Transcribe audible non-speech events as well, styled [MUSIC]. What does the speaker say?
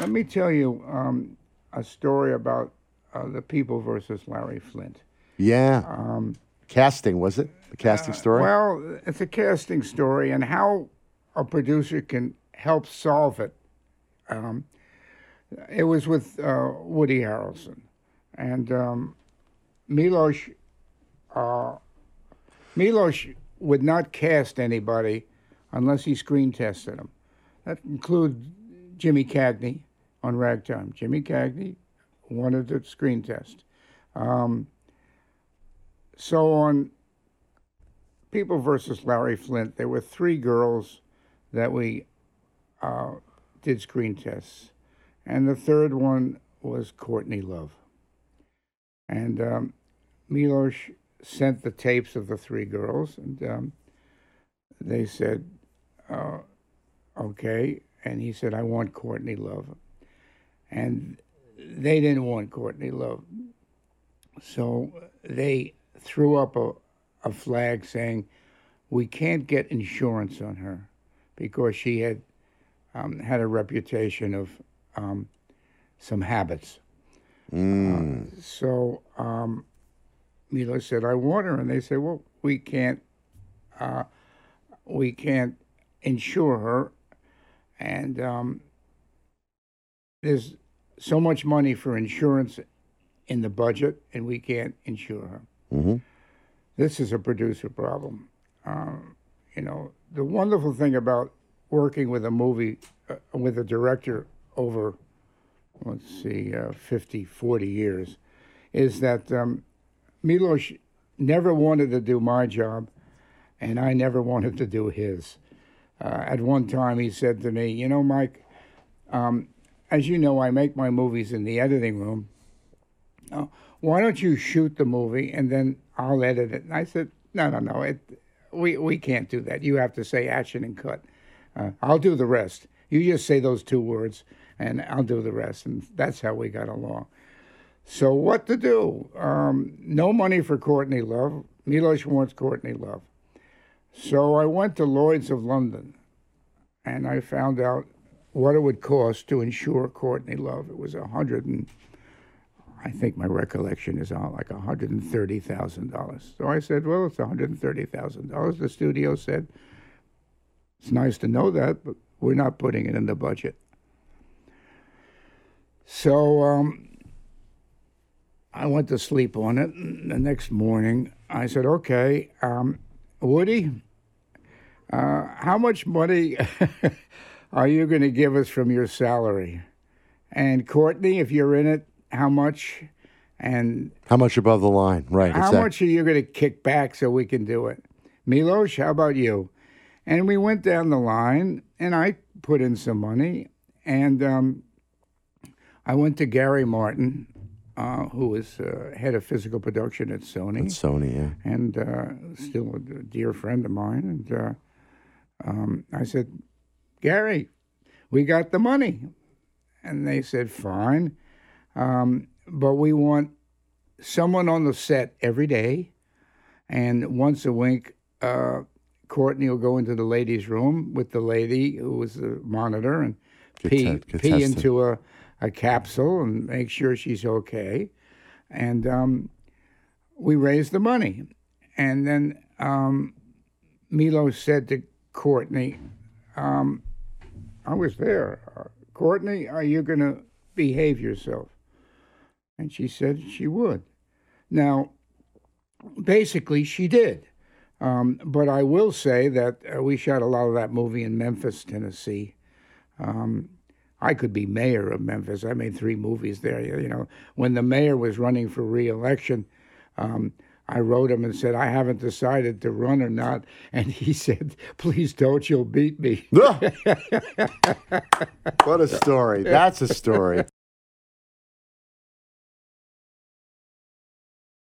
Let me tell you um, a story about uh, the people versus Larry Flynt. Yeah. casting was it? The casting story. Um, uh, Well, it's a casting story, and how a producer can help solve it. Um, it was with uh, Woody Harrelson, and um, Milos. Uh, Milos would not cast anybody unless he screen tested them. That includes Jimmy Cagney on Ragtime. Jimmy Cagney wanted to screen test. Um, so on People versus Larry Flynt, there were three girls that we uh, did screen tests, and the third one was Courtney Love. And um, Milos sent the tapes of the three girls, and um, they said, uh, "Okay." And he said, "I want Courtney Love," and they didn't want Courtney Love, so they threw up a, a flag saying, "We can't get insurance on her because she had um, had a reputation of um, some habits." Uh, so um, Milo said, "I want her," and they said, "Well, we can't, uh, we can't insure her, and um, there's so much money for insurance in the budget, and we can't insure her." hmm this is a producer problem. Um, you know, the wonderful thing about working with a movie, uh, with a director over, let's see, uh, 50, 40 years, is that um, Milos never wanted to do my job, and I never wanted to do his. Uh, at one time, he said to me, You know, Mike, um, as you know, I make my movies in the editing room. Uh, why don't you shoot the movie and then I'll edit it? And I said, no, no, no. It, we, we can't do that. You have to say action and cut. Uh, I'll do the rest. You just say those two words and I'll do the rest. And that's how we got along. So, what to do? Um, no money for Courtney Love. Milos wants Courtney Love. So, I went to Lloyd's of London and I found out what it would cost to insure Courtney Love. It was a hundred and I think my recollection is on like $130,000. So I said, well, it's $130,000. The studio said, it's nice to know that, but we're not putting it in the budget. So um, I went to sleep on it. And the next morning, I said, okay, um, Woody, uh, how much money [LAUGHS] are you going to give us from your salary? And Courtney, if you're in it, how much? And How much above the line? Right. how exact- much are you going to kick back so we can do it? Milos, how about you? And we went down the line, and I put in some money, and um, I went to Gary Martin, uh, who was uh, head of physical production at Sony That's Sony, yeah. and uh, still a dear friend of mine. And uh, um, I said, Gary, we got the money. And they said, fine. Um, but we want someone on the set every day. And once a week, uh, Courtney will go into the ladies' room with the lady who was the monitor and Get pee, pee into a, a capsule and make sure she's okay. And um, we raised the money. And then um, Milo said to Courtney, um, I was there. Courtney, are you going to behave yourself? And she said she would. Now, basically, she did. Um, but I will say that uh, we shot a lot of that movie in Memphis, Tennessee. Um, I could be mayor of Memphis. I made three movies there. You know, when the mayor was running for reelection, um, I wrote him and said, I haven't decided to run or not. And he [LAUGHS] said, Please don't, you'll beat me. [LAUGHS] what a story. That's a story.